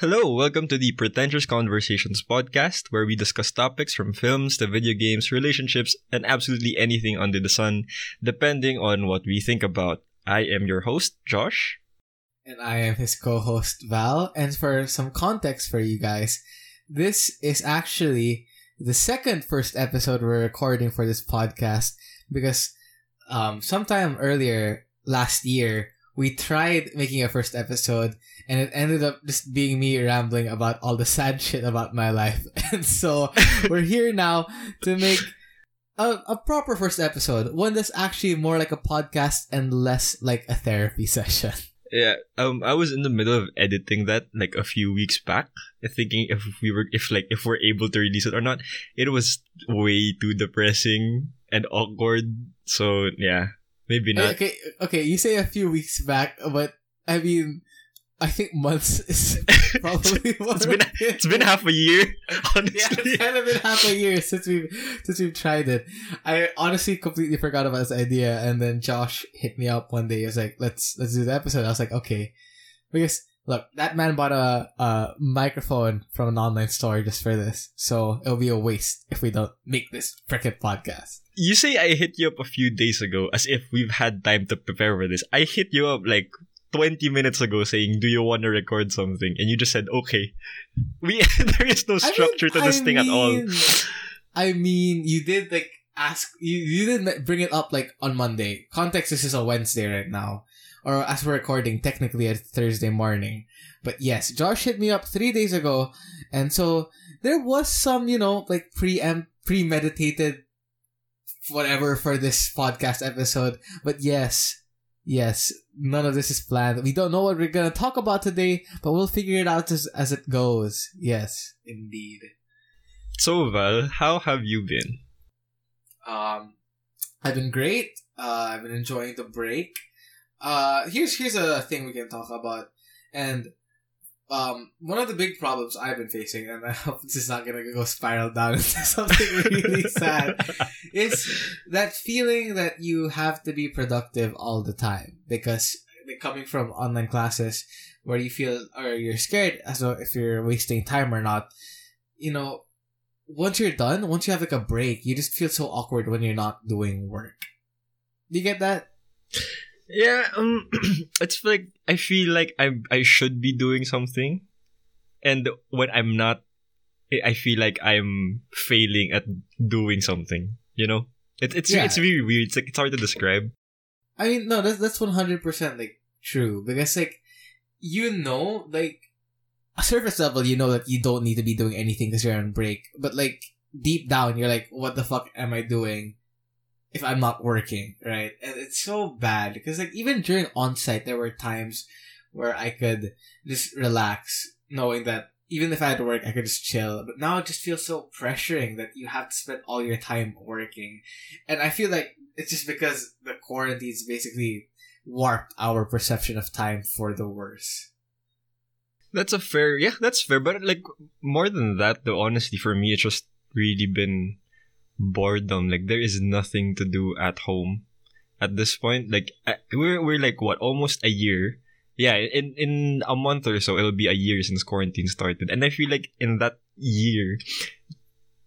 Hello, welcome to the Pretentious Conversations podcast, where we discuss topics from films to video games, relationships, and absolutely anything under the sun, depending on what we think about. I am your host, Josh. And I am his co host, Val. And for some context for you guys, this is actually the second first episode we're recording for this podcast because um, sometime earlier last year, we tried making a first episode and it ended up just being me rambling about all the sad shit about my life. And so we're here now to make a, a proper first episode, one that's actually more like a podcast and less like a therapy session. Yeah, um, I was in the middle of editing that like a few weeks back, thinking if we were, if like, if we're able to release it or not. It was way too depressing and awkward. So yeah, maybe eh, not. Okay, okay, you say a few weeks back, but I mean, I think months is probably it's been it's been half a year. Honestly, yeah, it's kind of been half a year since we've since we've tried it. I honestly completely forgot about this idea, and then Josh hit me up one day. He was like, "Let's let's do the episode." I was like, "Okay," because look, that man bought a a microphone from an online store just for this, so it'll be a waste if we don't make this freaking podcast. You say I hit you up a few days ago, as if we've had time to prepare for this. I hit you up like 20 minutes ago saying, Do you want to record something? And you just said, Okay. We there is no structure I mean, to this I thing mean, at all. I mean, you did like ask you you didn't bring it up like on Monday. Context this is a Wednesday right now. Or as we're recording, technically a Thursday morning. But yes, Josh hit me up three days ago, and so there was some, you know, like pre premeditated whatever for this podcast episode. But yes, yes, none of this is planned. We don't know what we're gonna talk about today, but we'll figure it out as, as it goes. Yes, indeed. So Val, how have you been? Um, I've been great. Uh, I've been enjoying the break. Uh, here's here's a thing we can talk about, and um, one of the big problems I've been facing, and I hope this is not gonna go spiral down into something really sad, is that feeling that you have to be productive all the time because coming from online classes where you feel or you're scared as though if you're wasting time or not, you know, once you're done, once you have like a break, you just feel so awkward when you're not doing work. Do you get that? Yeah, um, it's like I feel like I I should be doing something, and when I'm not, I feel like I'm failing at doing something. You know, it's it's yeah. it's really weird. It's like it's hard to describe. I mean, no, that's that's one hundred percent like true because like you know, like a surface level, you know that you don't need to be doing anything because you're on break, but like deep down, you're like, what the fuck am I doing? If I'm not working, right? And it's so bad because like even during on-site, there were times where I could just relax knowing that even if I had to work, I could just chill. But now it just feels so pressuring that you have to spend all your time working. And I feel like it's just because the quarantine's basically warped our perception of time for the worse. That's a fair, yeah, that's fair. But like more than that, though, honestly, for me, it's just really been boredom. Like there is nothing to do at home at this point. Like we're we're like what almost a year. Yeah, in in a month or so, it'll be a year since quarantine started, and I feel like in that year,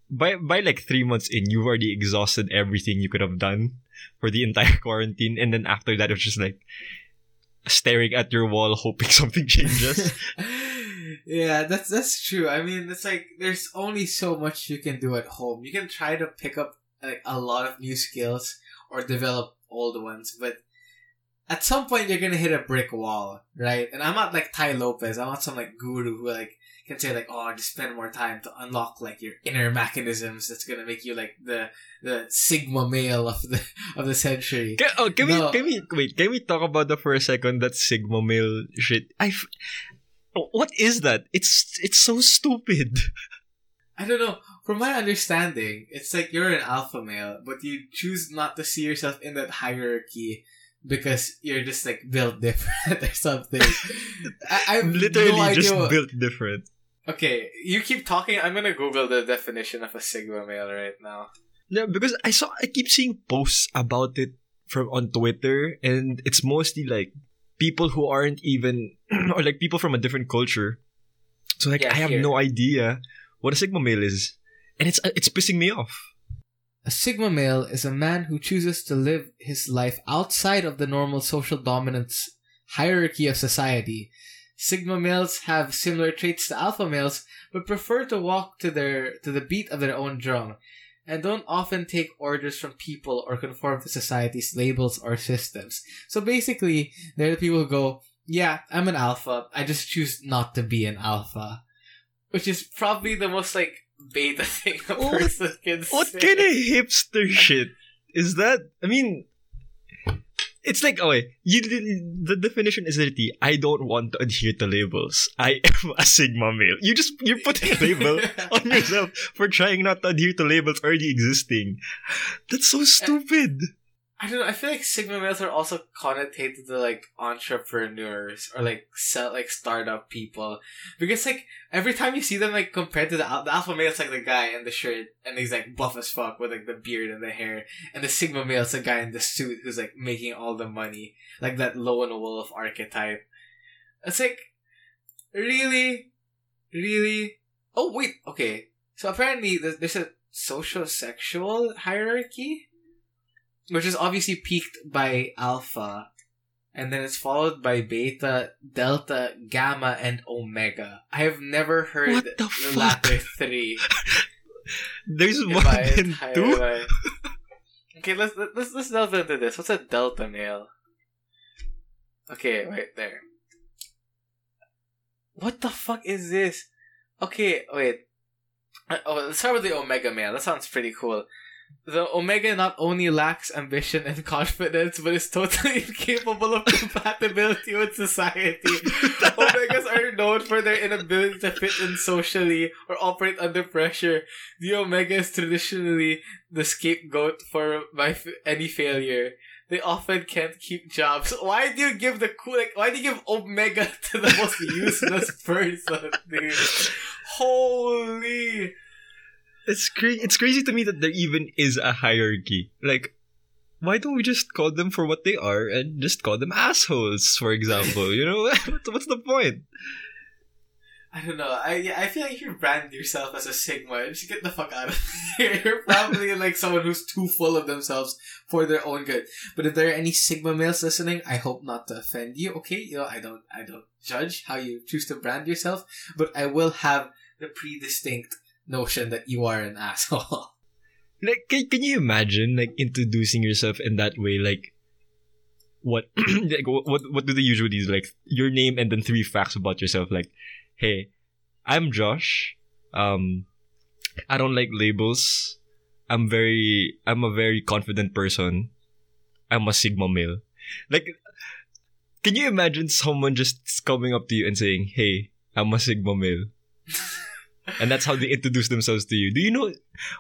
by by like three months in, you've already exhausted everything you could have done for the entire quarantine, and then after that, it's just like staring at your wall, hoping something changes. yeah, that's that's true. I mean, it's like there's only so much you can do at home. You can try to pick up like a lot of new skills or develop old ones, but at some point you're gonna hit a brick wall, right? And I'm not like Tai Lopez. I'm not some like guru who like can say like, oh, just spend more time to unlock like your inner mechanisms. That's gonna make you like the the sigma male of the of the century. Can, oh, can no. we can we wait? Can we talk about that for a second? That sigma male shit. I what is that? It's it's so stupid. I don't know. From my understanding, it's like you're an alpha male, but you choose not to see yourself in that hierarchy because you're just like built different or something. I, am literally no just what... built different. Okay, you keep talking. I'm gonna Google the definition of a sigma male right now. Yeah, because I saw I keep seeing posts about it from on Twitter, and it's mostly like people who aren't even or like people from a different culture So like Yeah, I have here. no idea what a sigma male is, and it's it's pissing me off. A Sigma male is a man who chooses to live his life outside of the normal social dominance hierarchy of society. Sigma males have similar traits to alpha males, but prefer to walk to their to the beat of their own drum, and don't often take orders from people or conform to society's labels or systems. So basically, they're the people who go, "Yeah, I'm an alpha. I just choose not to be an alpha," which is probably the most like beta thing a What- person can What say. kind of hipster shit is that? I mean, it's like, oh, wait, you, the definition is literally, I don't want to adhere to labels. I am a sigma male. You just, you're putting a label on yourself for trying not to adhere to labels already existing. That's so eh, stupid. I don't know. I feel like Sigma males are also connotated to like entrepreneurs or like sell like startup people because like every time you see them like compared to the, the alpha male's like the guy in the shirt and he's like buff as fuck with like the beard and the hair and the Sigma male's the guy in the suit who's like making all the money like that lone wolf archetype. It's like really, really. Oh wait, okay. So apparently there's, there's a social sexual hierarchy which is obviously peaked by alpha, and then it's followed by beta, delta, gamma, and omega. I have never heard What the fuck? latter three. There's more than two? life. Okay, let's let's let's delve into this. What's a delta male? Okay, right there. What the fuck is this? Okay, wait. Uh, Oh, let's start with the Omega male. That sounds pretty cool. The Omega not only lacks ambition and confidence, but is totally incapable of compatibility with society. Omegas are known for their inability to fit in socially or operate under pressure. The Omega is traditionally the scapegoat for my f- any failure. They often can't keep jobs. Why do you give the cool? Like, why do you give Omega to the most useless person, dude? Holy! It's cra- It's crazy to me that there even is a hierarchy. Like, why don't we just call them for what they are and just call them assholes, for example? You know, what's, what's the point? I don't know. I I feel like you brand yourself as a Sigma. Just get the fuck out of here. You're probably like someone who's too full of themselves for their own good. But if there are any Sigma males listening, I hope not to offend you. Okay, you know I don't I don't judge how you choose to brand yourself, but I will have the pre-distinct notion that you are an asshole. Like, can, can you imagine like introducing yourself in that way? Like, what, like, what, what, do they usually do? Like, your name and then three facts about yourself. Like, hey, I'm Josh. Um, I don't like labels. I'm very, I'm a very confident person. I'm a Sigma male. Like, can you imagine someone just coming up to you and saying, hey, I'm a Sigma male? and that's how they introduce themselves to you. Do you know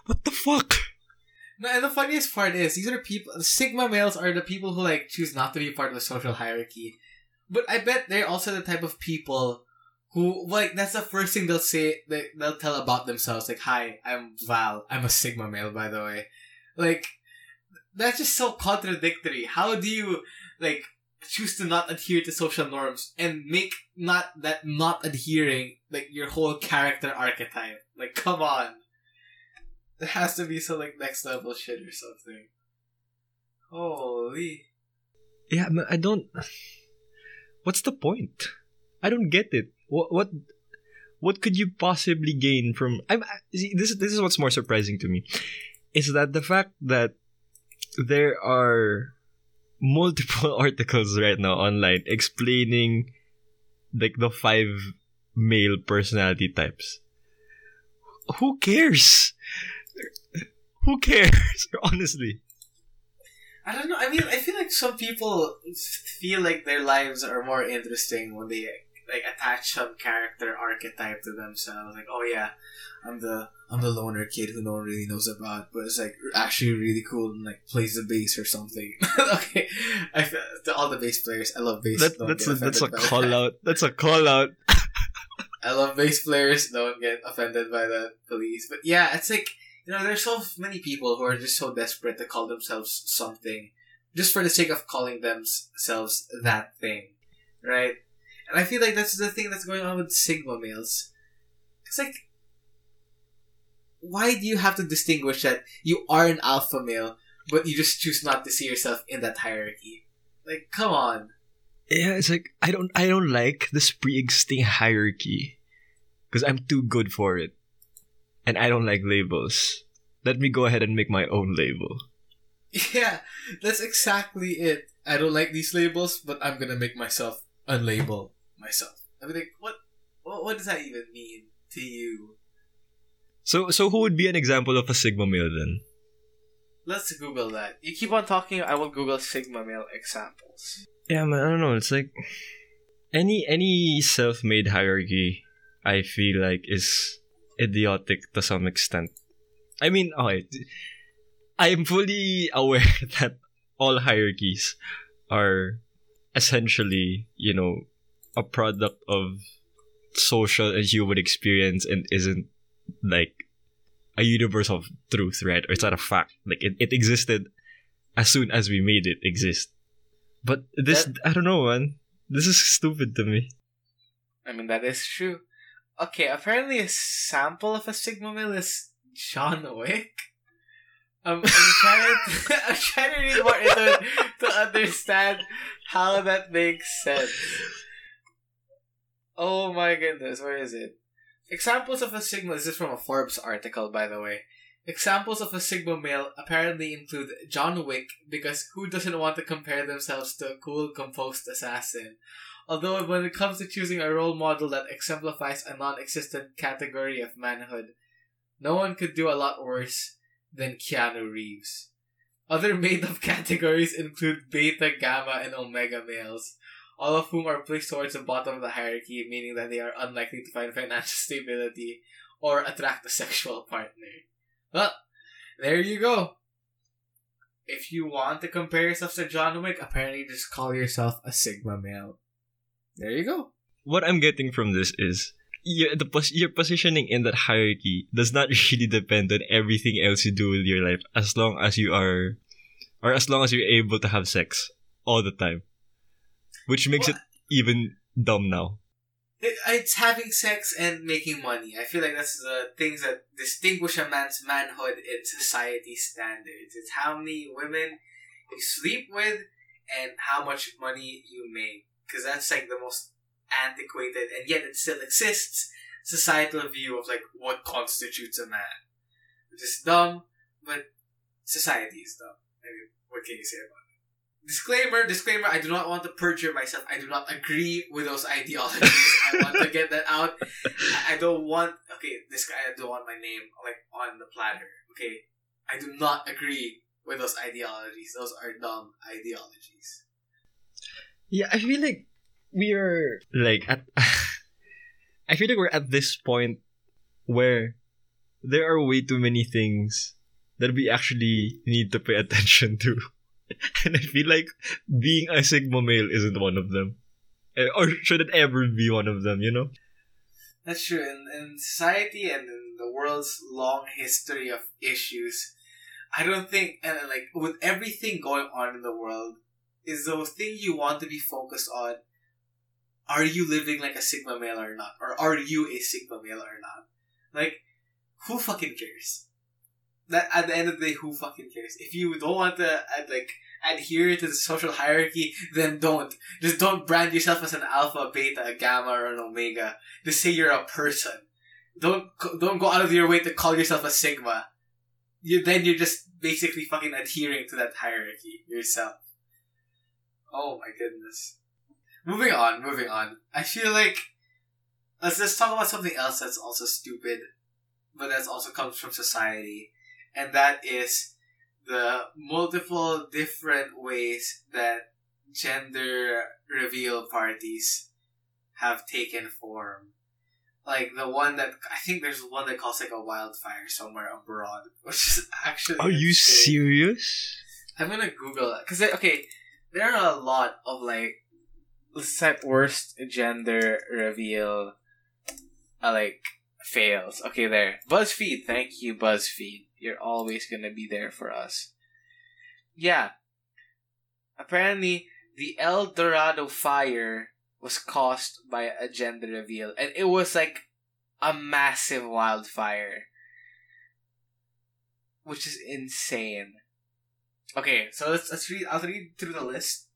what the fuck? No, and the funniest part is these are people. Sigma males are the people who like choose not to be part of the social hierarchy. But I bet they're also the type of people who like that's the first thing they'll say. They, they'll tell about themselves. Like, "Hi, I'm Val. I'm a Sigma male, by the way." Like, that's just so contradictory. How do you like choose to not adhere to social norms and make not that not adhering like your whole character archetype? Like, come on. There has to be some like next level shit or something. Holy. Yeah, I don't. What's the point? I don't get it. What what what could you possibly gain from? I'm see, this. is- This is what's more surprising to me, is that the fact that there are multiple articles right now online explaining like the five male personality types. Who cares? Who cares? Honestly. I don't know. I mean, I feel like some people feel like their lives are more interesting when they like attach some character archetype to themselves. Like, oh yeah, I'm the I'm the loner kid who no one really knows about, but it's like actually really cool and like plays the bass or something. okay, I feel, to all the bass players, I love bass. That, that's a, that's a call that. out. That's a call out. I love bass players. Don't get offended by that, please. But yeah, it's like you know, there's so many people who are just so desperate to call themselves something, just for the sake of calling themselves that thing, right? And I feel like that's the thing that's going on with Sigma males. It's like, why do you have to distinguish that you are an alpha male, but you just choose not to see yourself in that hierarchy? Like, come on. Yeah, it's like I don't I don't like this pre-existing hierarchy because I'm too good for it, and I don't like labels. Let me go ahead and make my own label. Yeah, that's exactly it. I don't like these labels, but I'm gonna make myself unlabel myself. I mean, like, what, what, what does that even mean to you? So so who would be an example of a sigma male then? Let's Google that. You keep on talking, I will Google Sigma male examples. Yeah, man, I don't know. It's like any any self-made hierarchy. I feel like is idiotic to some extent. I mean, okay, I am fully aware that all hierarchies are essentially, you know, a product of social and human experience and isn't like a universe of truth, right? Or it's not a fact. Like it, it existed as soon as we made it exist. But this, I don't know, man. This is stupid to me. I mean, that is true. Okay, apparently a sample of a Sigma male is John Wick. Um, I'm trying to, I'm trying to read more into it to understand how that makes sense. Oh my goodness, where is it? Examples of a Sigma, this is from a Forbes article, by the way. Examples of a Sigma male apparently include John Wick, because who doesn't want to compare themselves to a cool, composed assassin? Although, when it comes to choosing a role model that exemplifies a non existent category of manhood, no one could do a lot worse than Keanu Reeves. Other made up categories include beta, gamma, and omega males, all of whom are placed towards the bottom of the hierarchy, meaning that they are unlikely to find financial stability or attract a sexual partner. Well, there you go. If you want to compare yourself to John Wick, apparently just call yourself a Sigma male. There you go. What I'm getting from this is your the pos- your positioning in that hierarchy does not really depend on everything else you do with your life as long as you are or as long as you're able to have sex all the time. Which makes What? it even dumb now. It, it's having sex and making money. I feel like that's the things that distinguish a man's manhood in society standards. It's how many women you sleep with and how much money you make. Because that's like the most antiquated and yet it still exists societal view of like what constitutes a man. Which is dumb, but society is dumb. I mean, what can you say about it? Disclaimer, disclaimer, I do not want to perjure myself. I do not agree with those ideologies. I want to get that out. I- I don't want okay, this guy I don't want my name like on the platter. Okay. I do not agree with those ideologies. Those are dumb ideologies. Yeah, I feel like we are like at I feel like we're at this point where there are way too many things that we actually need to pay attention to. And I feel like being a Sigma male isn't one of them. Eh, Or should it ever be one of them, you know? That's true. In, in society and in the world's long history of issues, I don't think, and like with everything going on in the world, is the thing you want to be focused on. Are you living like a Sigma male or not? Or are you a Sigma male or not? Like, who fucking cares? That at the end of the day, who fucking cares? If you don't want to uh, like adhere to the social hierarchy, then don't. Just don't brand yourself as an alpha, beta, a gamma, or an omega just say you're a person. Don't don't go out of your way to call yourself a sigma. You then you're just basically fucking adhering to that hierarchy yourself. Oh my goodness. Moving on, moving on. I feel like let's let's talk about something else that's also stupid, but that's also comes from society, and that is the multiple different ways that gender reveal parties have taken form. Like the one that I think there's one that calls like a wildfire somewhere abroad, which is actually. Are you insane. serious? I'm gonna Google it because okay, there are a lot of like type worst gender reveal, uh, like fails. Okay, there. BuzzFeed. Thank you, BuzzFeed. You're always gonna be there for us. Yeah. Apparently, the El Dorado fire was caused by a gender reveal, and it was like a massive wildfire, which is insane. Okay, so let's let's read. I'll read through the list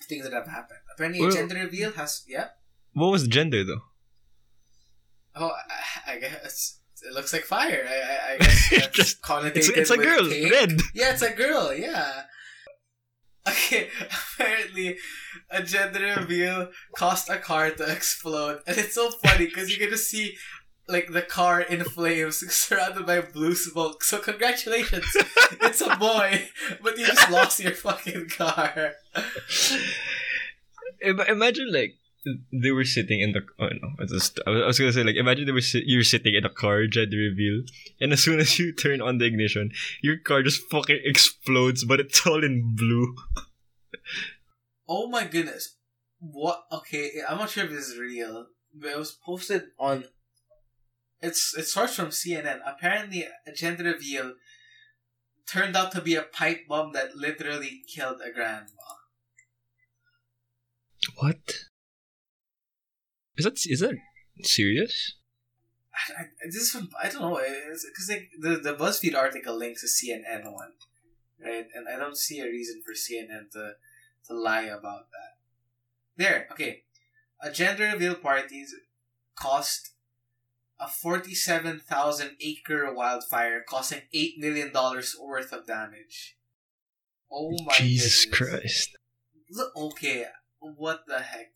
of things that have happened. Apparently, a Well- gender reveal has yeah. What was gender though? Oh, I, I guess it looks like fire. I, I, I guess that's Just- connotated It's it's a with girl, red. Yeah, it's a girl. Yeah. Okay, apparently, a gender reveal caused a car to explode, and it's so funny because you get to see like the car in flames, surrounded by blue smoke. So congratulations, it's a boy, but you just lost your fucking car. Imagine like they were sitting in the oh no I was, I was gonna say like imagine they were sit, you're sitting in a car gender reveal and as soon as you turn on the ignition your car just fucking explodes but it's all in blue Oh my goodness. What? Okay, I'm not sure if this is real, but it was posted on. It's it starts from CNN. Apparently, a gender reveal turned out to be a pipe bomb that literally killed a grandma. what is that is that serious I, I, this is from I don't know because like the the BuzzFeed article links a CNN one, right? And I don't see a reason for CNN to to lie about that. There, okay. A gender reveal parties cost a forty-seven thousand acre wildfire, causing eight million dollars worth of damage. Oh my Jesus goodness. Christ Look, okay, what the heck?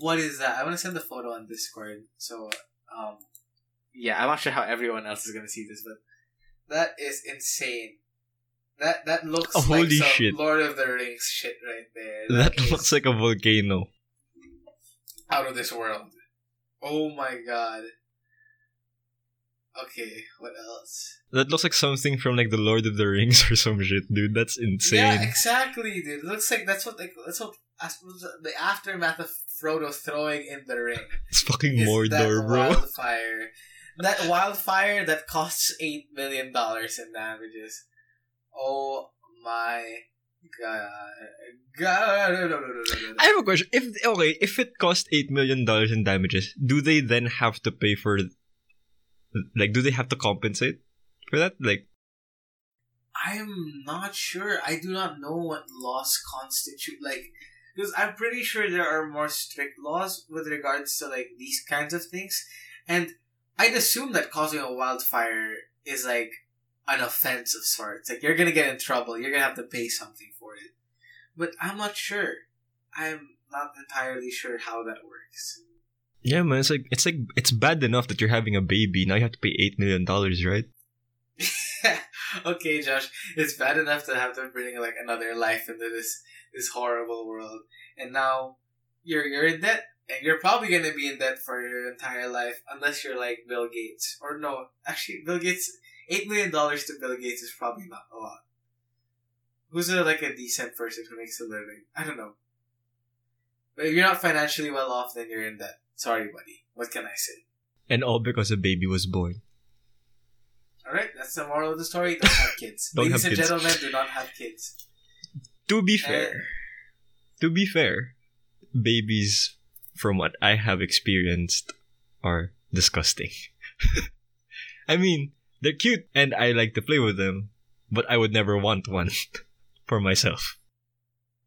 What is that? I want to send the photo on Discord. So, um, yeah, I'm not sure how everyone else is gonna see this, but that is insane. That that looks Oh, like some shit. Lord of the Rings shit right there. That looks like a volcano out of this world. Oh my god. Okay, what else? that looks like something from like the Lord of the Rings or some shit dude that's insane Yeah, exactly, dude. It looks like that's what like that's what I suppose the aftermath of Frodo throwing in the ring. it's fucking Mordor that bro wildfire. That wildfire that costs eight million dollars in damages. Oh my god! God, no, no, no, no, no, no. I have a question. If okay, if it costs eight million dollars in damages, do they then have to pay for, like, do they have to compensate for that? Like, I'm not sure. I do not know what loss constitute like because I'm pretty sure there are more strict laws with regards to like these kinds of things, and I'd assume that causing a wildfire is like an offense of sorts. Like you're gonna get in trouble. You're gonna have to pay something for it. But I'm not sure. I'm not entirely sure how that works. yeah, man, it's like it's like it's bad enough that you're having a baby. Now you have to pay eight million dollars, right? okay, Josh, it's bad enough to have to bring like another life into this this horrible world, and now you're you're in debt, and you're probably gonna be in debt for your entire life unless you're like Bill Gates, or no, actually, Bill Gates, eight million dollars to Bill Gates is probably not a lot. Who's a like a decent person who makes a living? I don't know. But if you're not financially well off, then you're in debt. Sorry, buddy. What can I say? And all because a baby was born. All right, that's the moral of the story. Don't have kids. Don't Ladies have and kids. gentlemen, do not have kids. To be Uh, fair, to be fair, babies, from what I have experienced, are disgusting. I mean, they're cute and I like to play with them, but I would never want one for myself.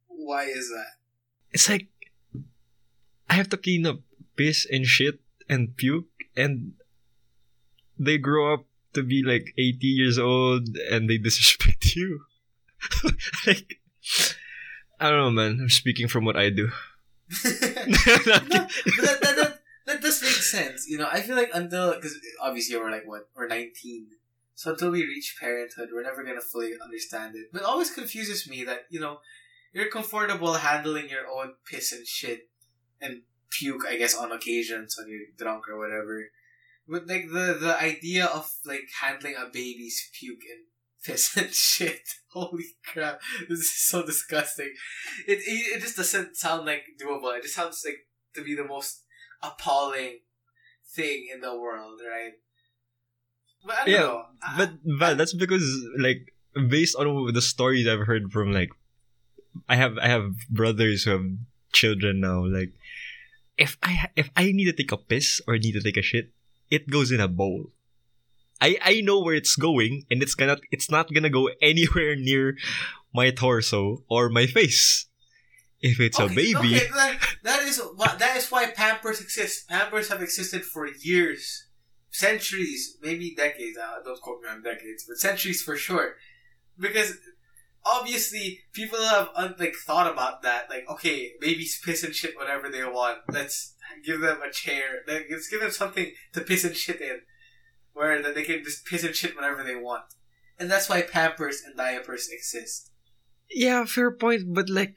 Why is that? It's like I have to clean up piss and shit and puke, and they grow up to be like 80 years old and they disrespect you. like, I don't know, man. I'm speaking from what I do. no, but that, that, that, that does make sense. You know, I feel like until, because obviously we're like, what, we're 19. So until we reach parenthood, we're never going to fully understand it. But it always confuses me that, you know, you're comfortable handling your own piss and shit and puke, I guess, on occasions when you're drunk or whatever. But like the, the idea of like handling a baby's puke and piss and shit. Holy crap. This is so disgusting. It, it, it just doesn't sound like doable. It just sounds like to be the most appalling thing in the world, right? But I don't Yeah, know. But, but that's because, like, based on the stories I've heard from, like, I have I have brothers who have children now, like, if I if I need to take a piss or need to take a shit, it goes in a bowl. I I know where it's going, and it's gonna it's not gonna go anywhere near my torso or my face. If it's a baby, okay, that, that is why that is why Pampers exist. Pampers have existed for years, centuries, maybe decades. Uh, don't quote me on decades, but centuries for sure. Because obviously people have like thought about that. Like, okay, babies piss and shit whatever they want. Let's give them a chair. Like, let's give them something to piss and shit in, where that they can just piss and shit whenever they want. And that's why Pampers and diapers exist. yeah, fair point. But like,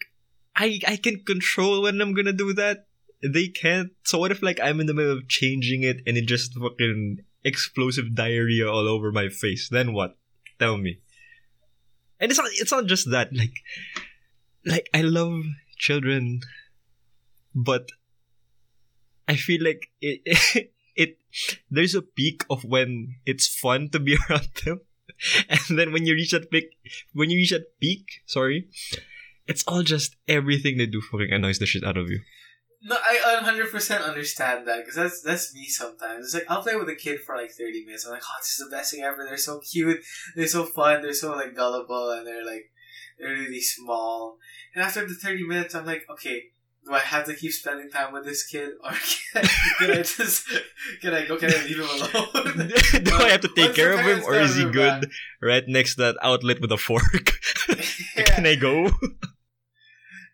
I I can control when I'm gonna do that. They can't. So what if like I'm in the middle of changing it and it just fucking explosive diarrhea all over my face? Then what? Tell me. And it's not. It's not just that. Like, like I love children, but I feel like it. It there's a peak of when it's fun to be around them, and then when you reach that peak, when you reach that peak, sorry, it's all just everything they do fucking annoys the shit out of you. No, I 100% understand that because that's that's me sometimes. It's like I'll play with a kid for like 30 minutes. I'm like, oh, this is the best thing ever. They're so cute. They're so fun. They're so like gullible and they're like they're really small. And after the 30 minutes, I'm like, okay, do I have to keep spending time with this kid or can I, can I just can I go? Can I leave him alone? do I have to take care of him, or is he good back- right next to that outlet with a fork? Yeah. Can I go?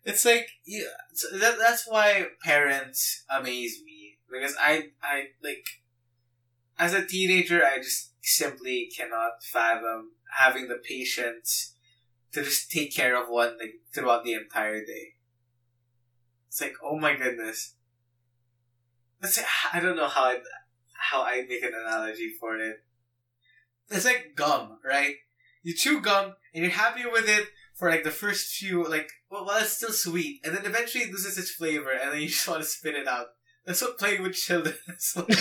It's like yeah, so that, that's why parents amaze me because I I like as a teenager I just simply cannot fathom having the patience to just take care of one like throughout the entire day. It's like oh my goodness. It's I don't know how I how I make an analogy for it. It's like gum, right? You chew gum and you're happy with it for like the first few like well, it's still sweet and then eventually it loses its flavor and then you just want to spit it out that's what playing with children is like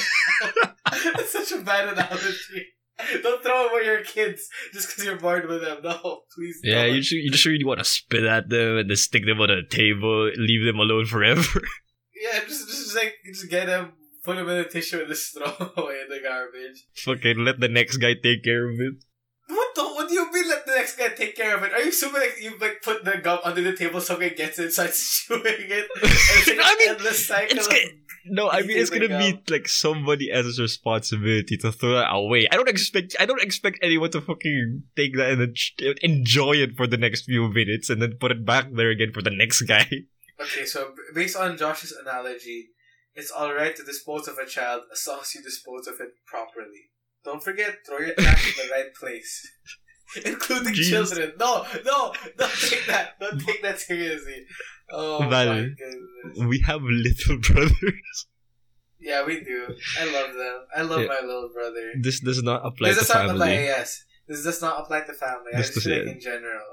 that's such a bad analogy don't throw away your kids just because you're bored with them no please Yeah, don't. you just, you just really want to spit at them and then stick them on a table, leave them alone forever. yeah just, just like just get them put them in a tissue and just throw them away in the garbage Fucking let the next guy take care of it. what the what do you mean let the next guy take care of it are you assuming like you like put the gum under the table someone gets it starts chewing it and it's like I an mean, endless cycle it's of. No, I mean it's gonna be um, like somebody else's responsibility to throw that away. I don't expect I don't expect anyone to fucking take that and enjoy it for the next few minutes and then put it back there again for the next guy. Okay, so based on Josh's analogy, it's alright to dispose of a child as long as you dispose of it properly. Don't forget, throw your trash in the right place. Including Jeez. children. No, no, don't take that. Don't take that seriously. Oh my goodness. We have little brothers. Yeah, we do. I love them. I love Yeah. my little brother. This does not apply This to does not apply, family. yes. This does not apply to family. I just feel like in general.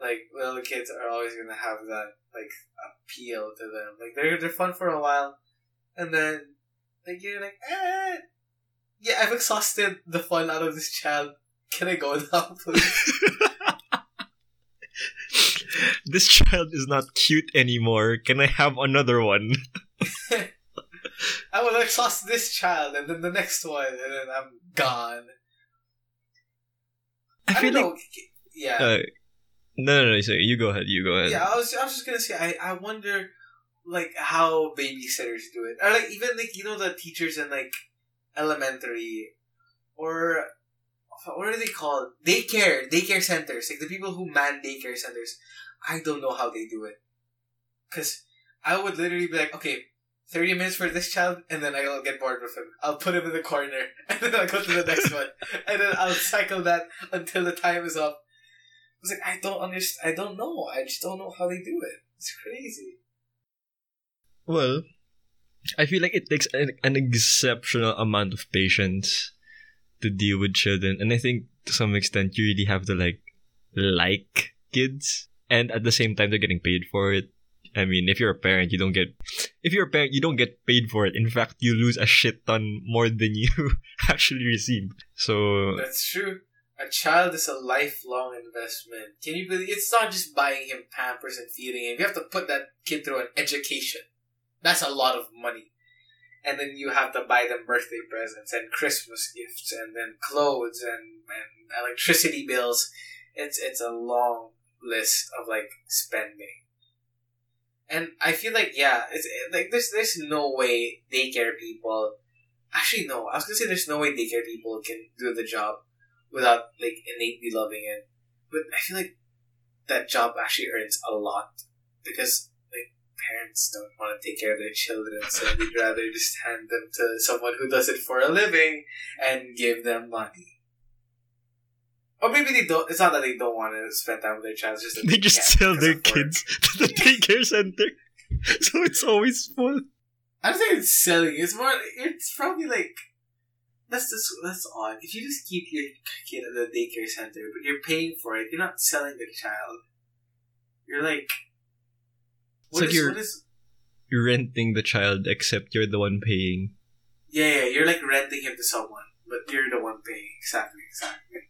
Like little kids are always gonna have that like appeal to them. Like they're they're fun for a while, and then like you're like, eh, yeah, I've exhausted the fun out of this child. Can I go now, please? this child is not cute anymore. Can I have another one? I will exhaust this child, and then the next one, and then I'm gone. I I, feel don't like know. Yeah. uh, no, no, no. Sorry, you go ahead. You go ahead. Yeah, I was, I was just gonna say, I, I wonder, like, how babysitters do it, or like even like you know the teachers in like elementary, or what are they called? Daycare, daycare centers, like the people who man daycare centers. I don't know how they do it, because I would literally be like, okay. 30 minutes for this child, and then I'll get bored with him. I'll put him in the corner, and then I'll go to the next one. And then I'll cycle that until the time is up. I was like, I don't understand. I don't know. I just don't know how they do it. It's crazy. Well, I feel like it takes an, an exceptional amount of patience to deal with children, and I think to some extent you really have to like like kids, and at the same time they're getting paid for it. I mean, if you're a parent, you don't get if you're a parent, you don't get paid for it. In fact, you lose a shit ton more than you actually receive. So That's true. A child is a lifelong investment. Can you believe it's not just buying him pampers and feeding him. You have to put that kid through an education. That's a lot of money. And then you have to buy them birthday presents and Christmas gifts and then clothes and, and electricity bills. It's it's a long list of like spending. And I feel like yeah, it's eh, like there's there's no way daycare people actually no, I was gonna say there's no way daycare people can do the job without like innately loving it. But I feel like that job actually earns a lot because like parents don't want to take care of their children, so they'd rather just hand them to someone who does it for a living and give them money. Or maybe they don't. It's not that they don't want to spend time with their child. Just that They just can't sell their kids to the daycare center. So it's always full. I don't think it's selling. It's more. It's probably like that's just that's odd. If you just keep your kid at the daycare center, but you're paying for it, you're not selling the child. You're like, what like is- you're- what is? You're renting the child, except you're the one paying. Yeah, yeah, you're like renting him to someone, but you're the one paying. Exactly, exactly.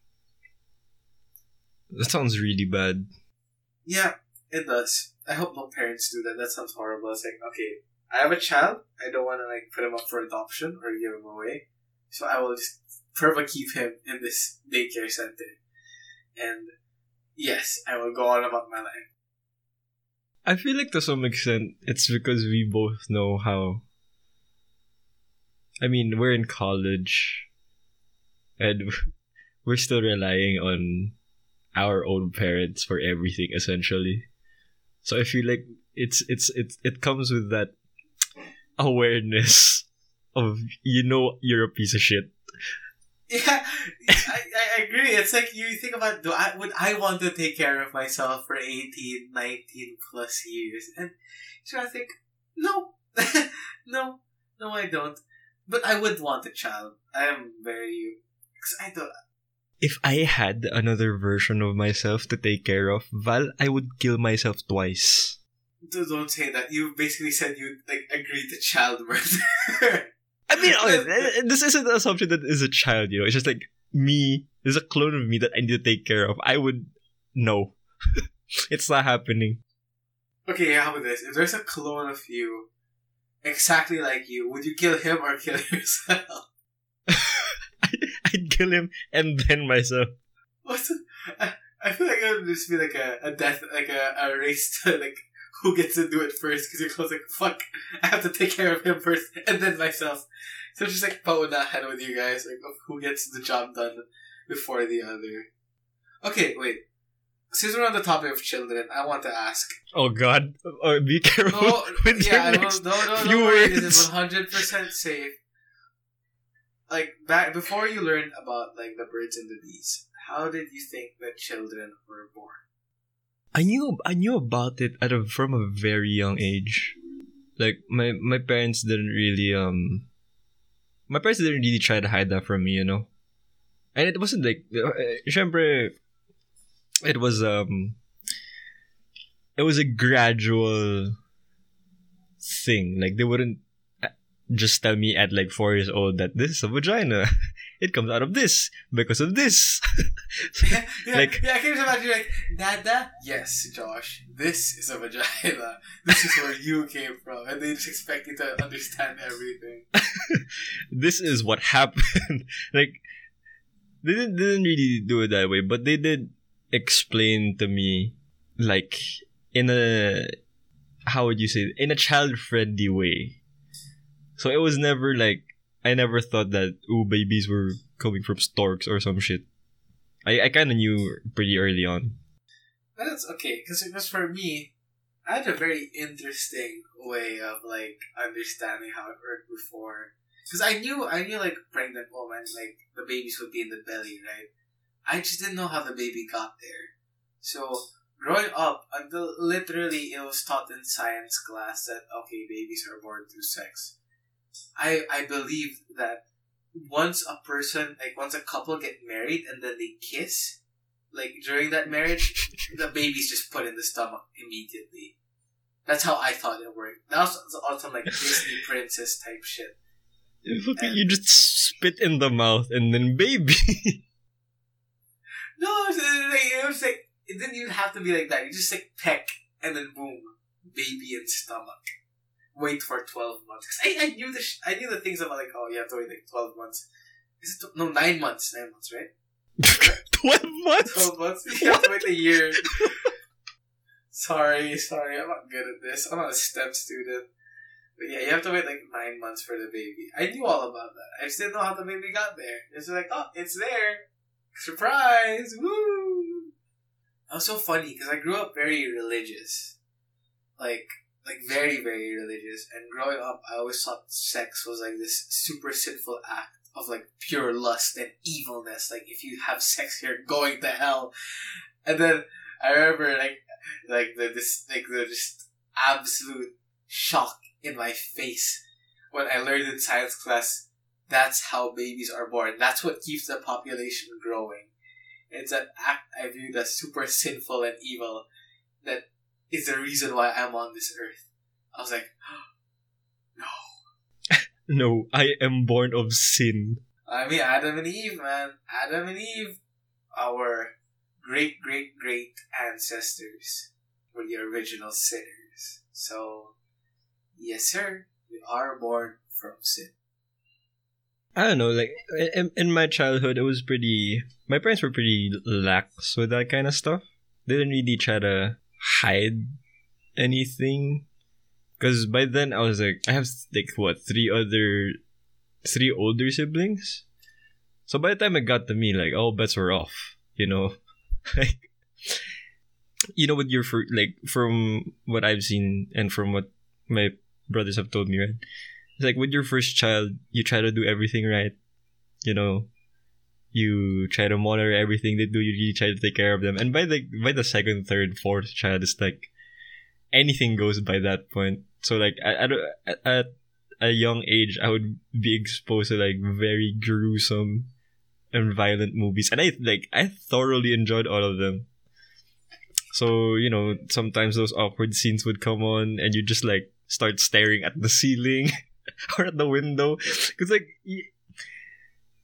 That sounds really bad. Yeah, it does. I hope no parents do that. That sounds horrible. It's like, okay, I have a child. I don't want to like put him up for adoption or give him away, so I will just forever keep him in this daycare center. And yes, I will go on about my life. I feel like to some extent it's because we both know how. I mean, we're in college, and we're still relying on our own parents for everything, essentially. So I feel like it's it's it it comes with that awareness of you know you're a piece of shit. Yeah, I, I agree. It's like you think about do I would I want to take care of myself for 18, 19 plus years? And so I think, no, no, no, I don't. But I would want a child. I am very excited. If I had another version of myself to take care of, Val, I would kill myself twice. Dude, Don't say that. You basically said you'd like agreed to child murder. I mean, okay, this isn't an assumption that is a child, you know. It's just like me. There's a clone of me that I need to take care of. I would no. it's not happening. okay, how about this? If there's a clone of you, exactly like you, would you kill him or kill yourself? I'd kill him and then myself. What's the, I, I feel like it would just be like a, a death, like a, a race to like who gets to do it first because you're close like fuck, I have to take care of him first and then myself. So it's just like paunahan with you guys, like who gets the job done before the other. Okay, wait. Since we're on the topic of children, I want to ask. Oh God! Oh, be careful No, with yeah, your next no, no, few no worry. This is one hundred percent safe. Like back before you learned about like the birds and the bees, how did you think that children were born? I knew I knew about it at a, from a very young age. Like my my parents didn't really um my parents didn't really try to hide that from me, you know. And it wasn't like uh, syempre, it was um it was a gradual thing. Like they wouldn't uh, just tell me at like 4 years old that this is a vagina. It comes out of this because of this. yeah, yeah, Like- yeah, I can just imagine like, Dada, yes, Josh, this is a vagina. This is where you came from, and they just expect you to understand everything. this is what happened. like they didn't, they didn't really do it that way, but they did explain to me like in a how would you say it? in a child friendly way. So it was never like I never thought that ooh babies were coming from storks or some shit. I, I kinda knew pretty early on. But that's okay, because it was for me, I had a very interesting way of like understanding how it worked before. Because I knew, I knew like pregnant woman, like the babies would be in the belly, right? I just didn't know how the baby got there. So growing up, until literally it was taught in science class that okay, babies are born through sex. I I believed that once a person, like once a couple get married and then they kiss, like during that marriage, the baby's just put in the stomach immediately. That's how I thought it worked. That was also like Disney princess type shit. You just spit in the mouth and then baby. No, it was like, it was like it didn't even have to be like that. You just like peck and then boom, baby in stomach wait for twelve months. 'Cause I, I knew the sh- I knew the things about like oh you have to wait like twelve months. Is it tw- no nine months? Nine months, right? 12 months? Twelve months. You have to wait a year. sorry, sorry, I'm not good at this. I'm not a STEM student. But yeah, you have to wait like nine months for the baby. I knew all about that. I just didn't know how the baby got there. It's like, oh, it's there. Surprise! Woo! That was so funny because I grew up very religious. Like, like very, very religious. And growing up, I always thought sex was like this super sinful act of like pure lust and evilness. Like, if you have sex, you're going to hell. And then I remember like, like the this like the just absolute shock in my face when I learned in science class that's how babies are born. That's what keeps the population growing. It's an act I view as super sinful and evil that is the reason why I'm on this earth. I was like, No, no, I am born of sin. I mean, Adam and Eve, man. Adam and Eve, our great, great, great ancestors were the original sinners. So, yes, sir, we are born from sin. I don't know, like in, in my childhood, it was pretty. My parents were pretty lax with that kind of stuff. They didn't really try to hide anything. Because by then, I was like, I have like what three other, three older siblings. So by the time it got to me, like all bets were off. You know, like you know, with your for, like from what I've seen and from what my brothers have told me, right? It's like with your first child, you try to do everything right. You know, you try to monitor everything they do. You really try to take care of them. And by the by the second, third, fourth child, it's like anything goes by that point. So like at at, a young age, I would be exposed to like very gruesome and violent movies, and I like I thoroughly enjoyed all of them. So you know, sometimes those awkward scenes would come on, and you just like start staring at the ceiling or at the window, because like y-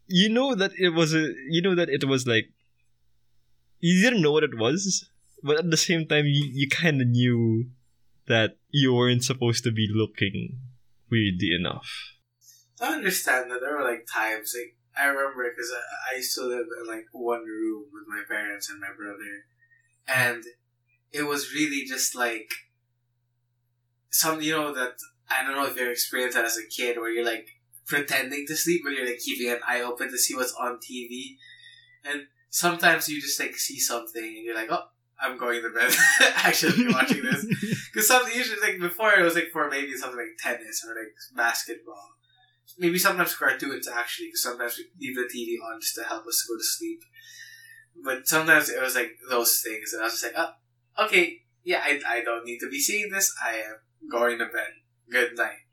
you know that it was a you know that it was like you didn't know what it was, but at the same time you, you kind of knew that you weren't supposed to be looking weirdly enough. I understand that there were like times like I remember because I, I used to live in like one room with my parents and my brother, and it was really just like some you know that I don't know if you experienced that as a kid where you're like pretending to sleep but you're like keeping an eye open to see what's on TV, and sometimes you just like see something and you're like oh. I'm going to bed. I should be watching this because something usually like before it was like for maybe something like tennis or like basketball maybe sometimes cartoons actually, because sometimes we leave the TV on just to help us go to sleep. But sometimes it was like those things, and I was just like, oh, okay, yeah, I, I don't need to be seeing this. I am going to bed. Good night.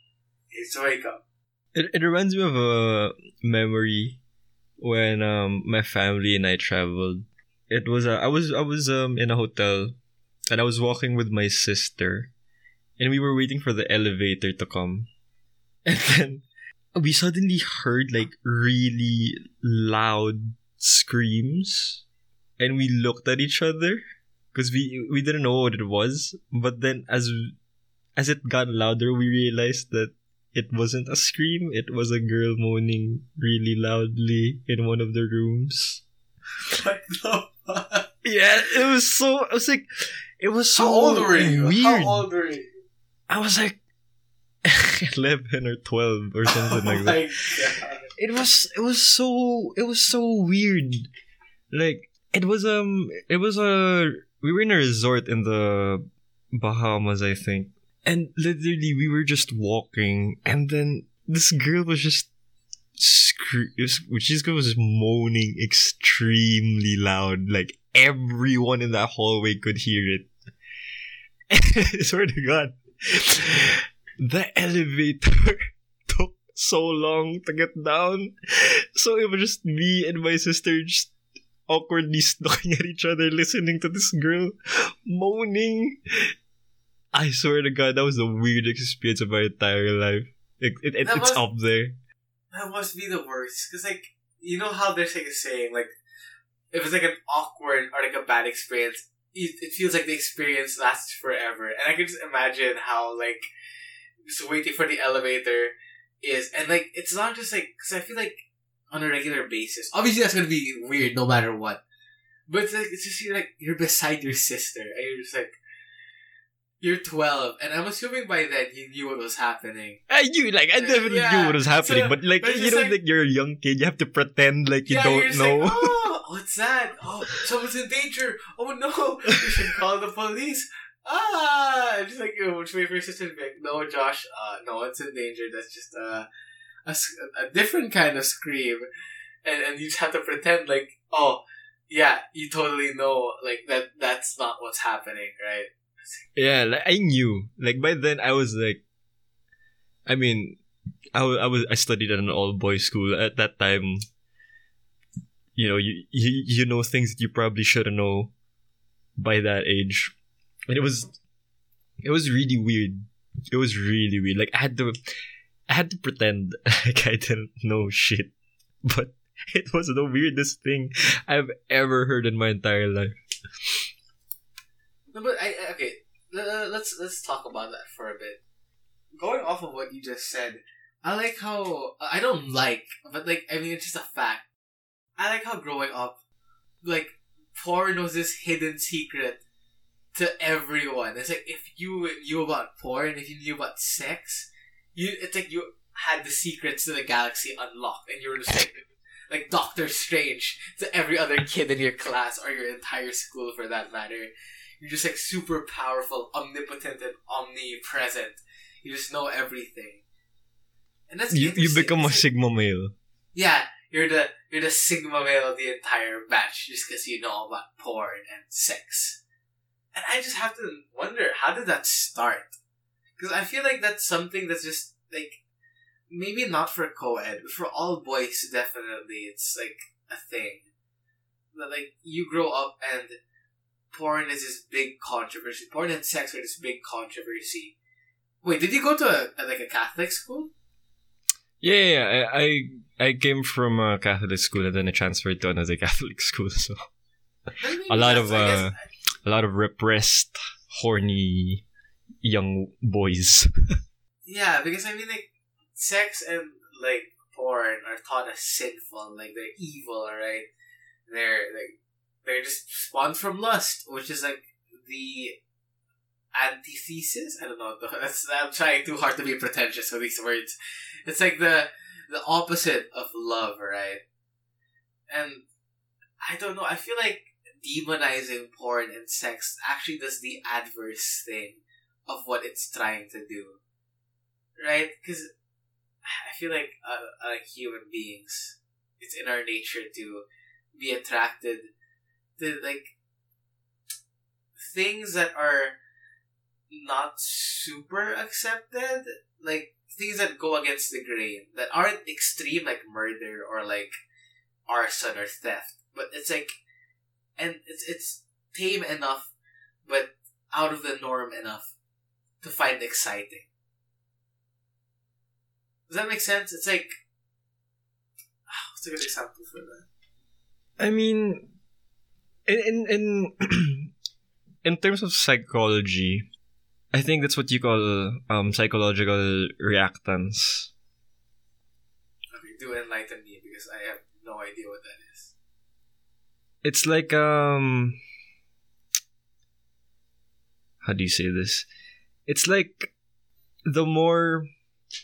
It's wake up. It, it reminds me of a memory when um my family and I traveled. It was uh, I was I was um in a hotel and I was walking with my sister and we were waiting for the elevator to come. And then we suddenly heard like really loud screams and we looked at each other because we we didn't know what it was but then as as it got louder we realized that it wasn't a scream it was a girl moaning really loudly in one of the rooms What the fuck? yeah it was so i was like it was so How old were you? weird How old were you? i was like 11 or 12 or something oh like that god. it was it was so it was so weird like it was um it was a we were in a resort in the bahamas i think and literally we were just walking and then this girl was just scre- which this girl was moaning extremely loud like everyone in that hallway could hear it swear to god the elevator took so long to get down. So it was just me and my sister just awkwardly looking at each other, listening to this girl moaning. I swear to God, that was the weirdest experience of my entire life. It, it, it- it's was- up there. That must be the worst. Because, like, you know how there's like a saying, like, if it's like an awkward or like a bad experience, it, it feels like the experience lasts forever. And I can just imagine how, like, just waiting for the elevator is, and like it's not just like because I feel like on a regular basis, obviously that's gonna be weird no matter what, but it's like it's just you're like you're beside your sister and you're just like. You're 12, and I'm assuming by then you knew what was happening. I knew, like, I definitely yeah. knew what was happening, So, but like, but you know, like- like, you're a young kid, you have to pretend like you yeah, don't know. Like, oh, what's that? Oh, someone's in danger. Oh no, we should call the police. Ah, just like you know, wait for your sister be like, no, Josh, uh, no one's in danger. That's just uh, a, s- a different kind of scream, and and you just have to pretend like, oh, yeah, you totally know, like that. That's not what's happening, right? Yeah, like I knew. Like by then, I was like, I mean, I I was I studied at an all boys school at that time. You know, you you you know things that you probably shouldn't know by that age, and it was it was really weird. It was really weird. Like I had to I had to pretend like I didn't know shit, but it was the weirdest thing I've ever heard in my entire life. No, but I Let's let's talk about that for a bit. Going off of what you just said, I like how I don't like, but like I mean, it's just a fact. I like how growing up, like porn was this hidden secret to everyone. It's like if you knew about porn, if you knew about sex, you it's like you had the secrets to the galaxy unlocked, and you were just like like Doctor Strange to every other kid in your class or your entire school for that matter. You're just like super powerful, omnipotent, and omnipresent. You just know everything. And that's You you become a It's like- sigma male. yeah, you're the you're the sigma male of the entire batch just because you know about porn and sex. And I just have to wonder how did that start? Because I feel like that's something that's just like maybe not for co-ed, but for all boys definitely it's like a thing. That like you grow up and porn is this big controversy. Porn and sex are this big controversy. Wait, did you go to a, a like a Catholic school? Yeah, yeah. I, I I came from a Catholic school and then I transferred to another Catholic school. So A lot of, uh, a lot of repressed, horny young boys. Yeah, because I mean, like, sex and like porn are taught as sinful, like they're evil, right? They're like they're just spawned from lust, which is like the antithesis. I don't know. That's I'm trying too hard to be pretentious with these words. It's like the the opposite of love, right? And I don't know. I feel like demonizing porn and sex actually does the adverse thing of what it's trying to do right? Because I feel like uh, human beings, it's in our nature to be attracted to like things that are not super accepted, like things that go against the grain, that aren't extreme like murder or like arson or theft, but it's like, and it's it's tame enough, but out of the norm enough to find exciting. Does that make sense? It's like what's a good example for that? I mean, in in in, terms of psychology, I think that's what you call um psychological reactance. Okay, do enlighten me because I have no idea what that is. It's like um, how do you say this? It's like the more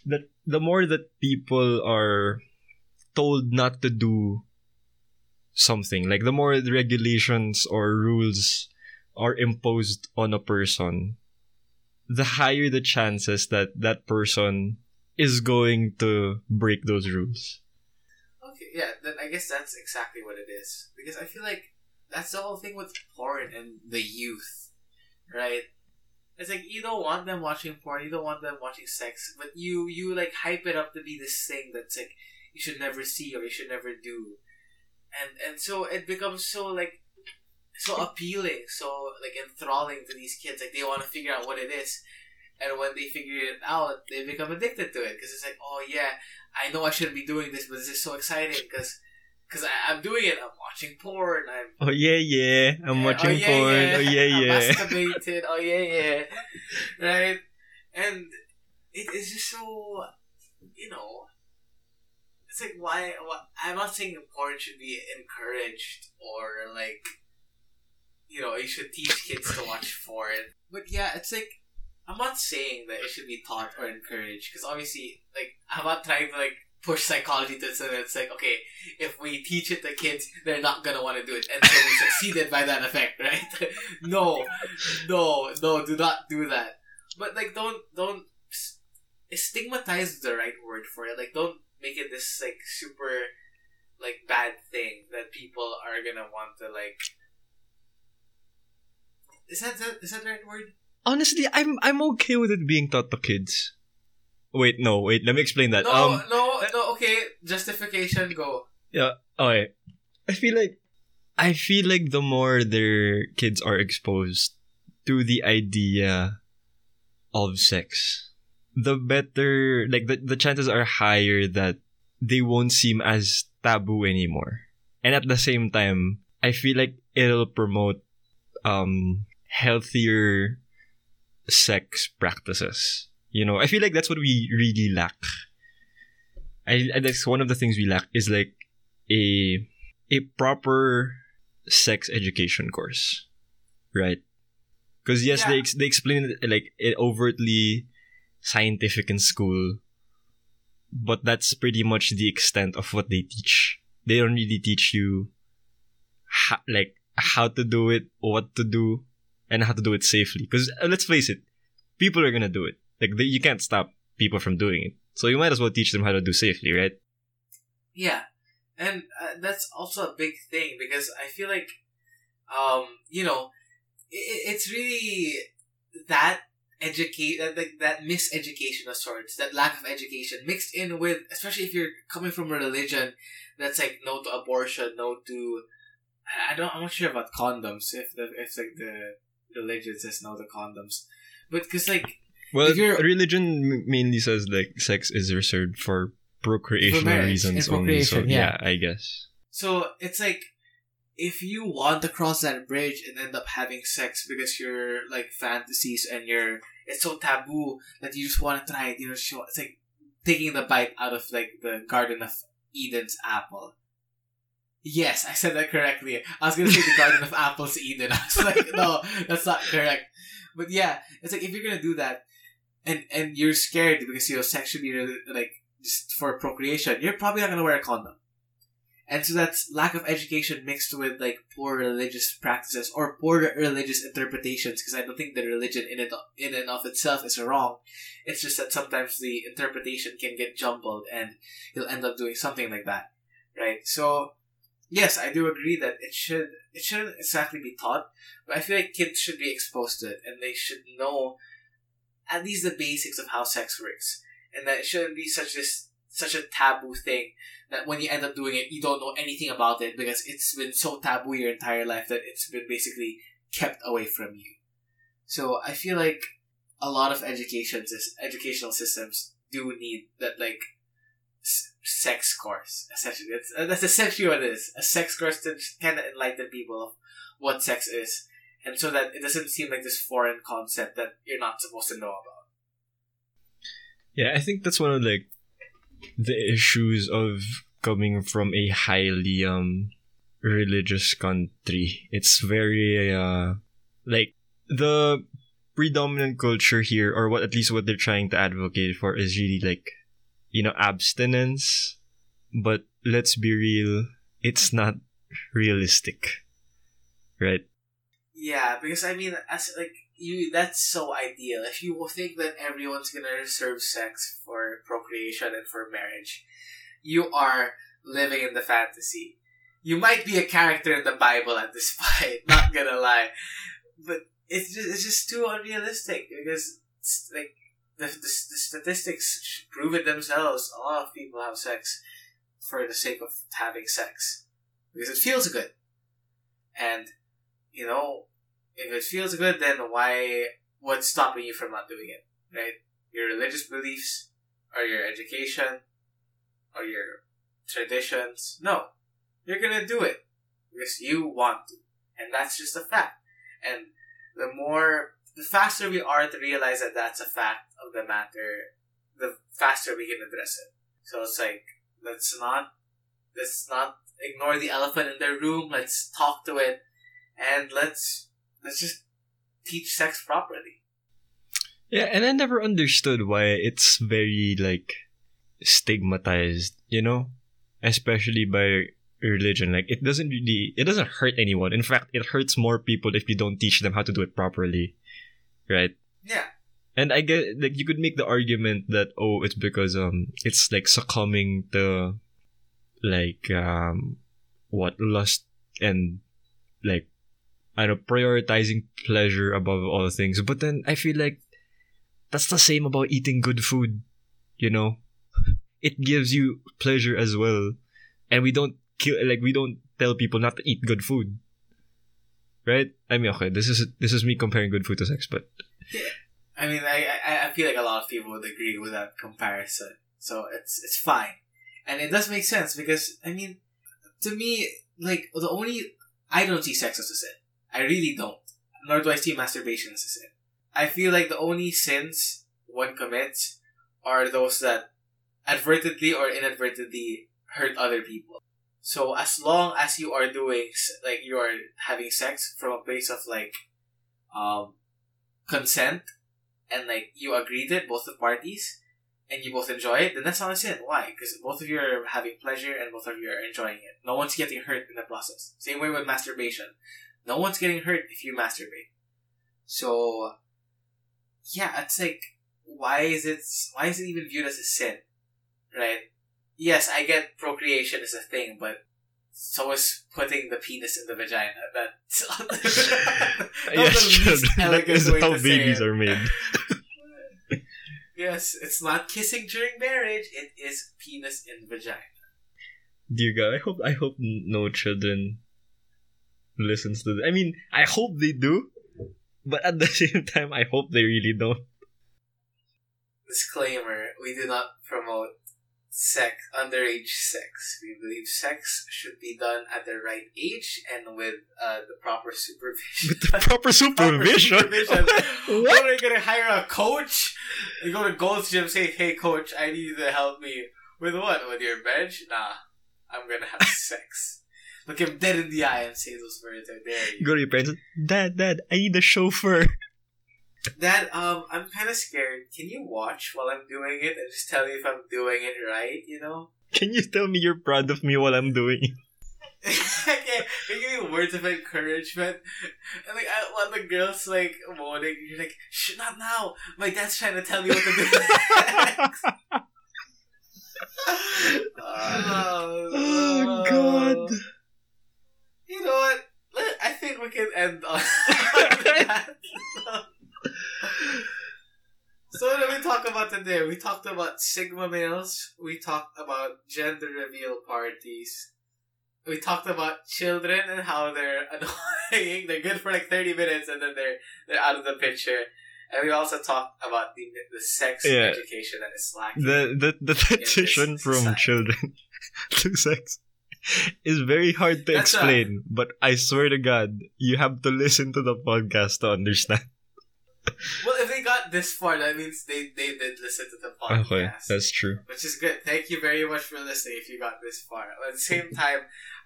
that the more that people are told not to do something, like the more regulations or rules are imposed on a person, the higher the chances that that person is going to break those rules. Okay, yeah, then I guess that's exactly what it is. Because I feel like that's the whole thing with porn and the youth, right? It's like you don't want them watching porn, you don't want them watching sex, but you you like hype it up to be this thing that's like you should never see or you should never do, and and so it becomes so like so appealing, so like enthralling to these kids. Like they want to figure out what it is, and when they figure it out, they become addicted to it because it's like, oh yeah, I know I shouldn't be doing this, but this is so exciting because because I'm doing it. I'm watching porn. I'm Oh yeah, yeah. I'm yeah, oh, watching oh, yeah, porn. Yeah. Oh yeah, yeah. masturbated. Oh yeah, yeah. Right, and it is just so, you know, it's like why, why I'm not saying porn should be encouraged or like, you know, you should teach kids to watch porn. But yeah, it's like I'm not saying that it should be taught or encouraged because obviously, like, I'm not trying to like push psychology to so that it's like okay, if we teach it to kids, they're not gonna want to do it, and so we succeeded by that effect, right? no, no, no, do not do that. But like, don't don't stigmatize the right word for it. Like, don't make it this like super like bad thing that people are gonna want to like. Is that, that is that the right word? Honestly, I'm I'm okay with it being taught to kids. Wait, no, wait. Let me explain that. No, um, no, no. Okay, justification. Go. yeah. Okay. I feel like I feel like the more their kids are exposed to the idea of sex, the better. Like the the chances are higher that they won't seem as taboo anymore. And at the same time, I feel like it'll promote um healthier sex practices. You know, I feel like that's what we really lack. I, I that's one of the things we lack is like a a proper sex education course, right? Because yes, they Yeah. ex- they explain it like it overtly scientific in school, but that's pretty much the extent of what they teach. They don't really teach you, ha- like how to do it, what to do, and how to do it safely. Because let's face it, people are gonna do it. Like they, you can't stop people from doing it. So you might as well teach them how to do safely, right? Yeah, and uh, that's also a big thing because I feel like, um, you know, it, it's really that educate that like that miseducation of sorts, that lack of education mixed in with, especially if you're coming from a religion that's like no to abortion, no to. I- don't. I'm not sure about condoms. If the if like the religion says no to condoms, but because like Well, religion mainly says like sex is reserved for procreational reasons only. So yeah. yeah. I guess. So it's like if you want to cross that bridge and end up having sex because your like fantasies and your it's so taboo that you just want to try it, you know, it's like taking the bite out of like the Garden of Eden's apple. Yes, I said that correctly. I was gonna say the Garden of Apples Eden. I was like, no, that's not correct. But yeah, it's like if you're gonna do that, and and you're scared because you know sex should be really, like just for procreation, you're probably not gonna wear a condom. And so that's lack of education mixed with like poor religious practices or poor religious interpretations. Because I don't think the religion in it in and of itself is wrong. It's just that sometimes the interpretation can get jumbled, and you'll end up doing something like that, right? So, yes, I do agree that it should it shouldn't exactly be taught, but I feel like kids should be exposed to it, and they should know at least the basics of how sex works, and that it shouldn't be such this such a taboo thing that when you end up doing it, you don't know anything about it because it's been so taboo your entire life that it's been basically kept away from you. So I feel like a lot of education educational systems do need that like sex course. Essentially, that's, uh, that's essentially what it is. A sex course to kind of enlighten people of what sex is, and so that it doesn't seem like this foreign concept that you're not supposed to know about. Yeah, I think that's one of like the issues of coming from a highly um religious country. It's very uh like the predominant culture here or what at least what they're trying to advocate for is really like you know abstinence. But let's be real it's not realistic. Right? Yeah, because I mean, as like you, that's so ideal. If you think that everyone's gonna reserve sex for procreation and for marriage, you are living in the fantasy. You might be a character in the Bible at this point. Not gonna lie, but it's just it's just too unrealistic because like the, the, the statistics prove it themselves. A lot of people have sex for the sake of having sex because it feels good, and you know if it feels good, then why? What's stopping you from not doing it? Right? Your religious beliefs, or your education, or your traditions? No, you're gonna do it because you want to, and that's just a fact. And the more, the faster we are to realize that that's a fact of the matter, the faster we can address it. So it's like let's not let's not ignore the elephant in the room. Let's talk to it, and let's let's just teach sex properly. Yeah, and I never understood why it's very like stigmatized, you know? Especially by religion. Like it doesn't really it doesn't hurt anyone. In fact, it hurts more people if you don't teach them how to do it properly. Right? Yeah. And I get like you could make the argument that oh it's because um it's like succumbing to like um what lust and like know prioritizing pleasure above all things. But then I feel like that's the same about eating good food, you know? It gives you pleasure as well. And we don't kill like we don't tell people not to eat good food. Right? I mean okay, this is this is me comparing good food to sex, but I mean, I, I I feel like a lot of people would agree with that comparison. So it's it's fine, and it does make sense because I mean, to me, like the only I don't see sex as a sin. I really don't. Nor do I see masturbation as a sin. I feel like the only sins one commits are those that advertently or inadvertently hurt other people. So as long as you are doing like you are having sex from a place of like um consent and like you agreed it, both the parties, and you both enjoy it, then that's not a sin. Why? Because both of you are having pleasure and both of you are enjoying it. No one's getting hurt in the process. Same way with masturbation. No one's getting hurt if you masturbate. So, yeah, it's like, why is it? Why is it even viewed as a sin? Right? Yes, I get procreation is a thing, but so is putting the penis in the vagina. That's yeah, the least elegant is way how to say babies it. are made. Yes, it's not kissing during marriage. It is penis in vagina. Dear God, I hope I hope no children listens to. This. I mean, I hope they do, but at the same time, I hope they really don't. Disclaimer: We do not promote sex, underage sex. We believe sex should be done at the right age and with uh, the proper supervision. With the proper supervision. supervision. what? What are you gonna hire a coach? You go to Gold's Gym, say, "Hey, coach, I need you to help me with what? With your bench? Nah, I'm gonna have sex." Look him dead in the eye and say those words. Dare you. Go to your parents. Dad, Dad, I need a chauffeur. Dad, um, I'm kind of scared. Can you watch while I'm doing it and just tell me if I'm doing it right? You know. Can you tell me you're proud of me while I'm doing it? okay, you're giving words of encouragement, and like I, while the girls like moaning, you're like, "Shh, not now! My dad's trying to tell me what to do." next." oh, oh God. You know what? Let- I think we can end on that. so what did we talk about today? We talked about Sigma males. We talked about gender reveal parties. We talked about children and how they're annoying. They're good for like thirty minutes and then they're they're out of the picture. And we also talked about the the sex Yeah. education that is lacking. The the the transition from society. children to sex is very hard to That's explain. But I swear to God, you have to listen to the podcast to understand. well, if they got this far, that means they they did listen to the podcast. Okay, that's true. which is good. Thank you very much for listening if you got this far. At the same time,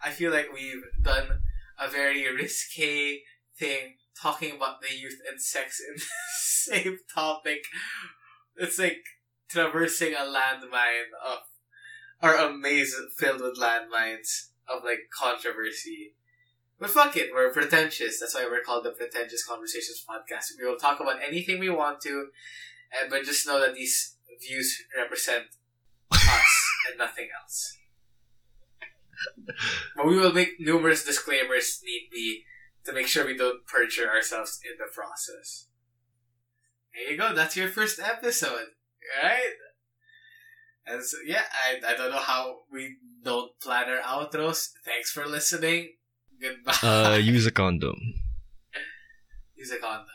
I feel like we've done a very risque thing talking about the youth and sex in the same topic. It's like traversing a landmine of, or a maze filled with landmines of like controversy. But fuck it, we're pretentious. That's why we're called the Pretentious Conversations Podcast. We will talk about anything we want to, and but just know that these views represent us and nothing else. But we will make numerous disclaimers need be to make sure we don't perjure ourselves in the process. There you go. That's your first episode, right? And so, yeah, I, I don't know how we don't plan our outros. Thanks for listening. Goodbye. Uh, use a condom. Use a condom.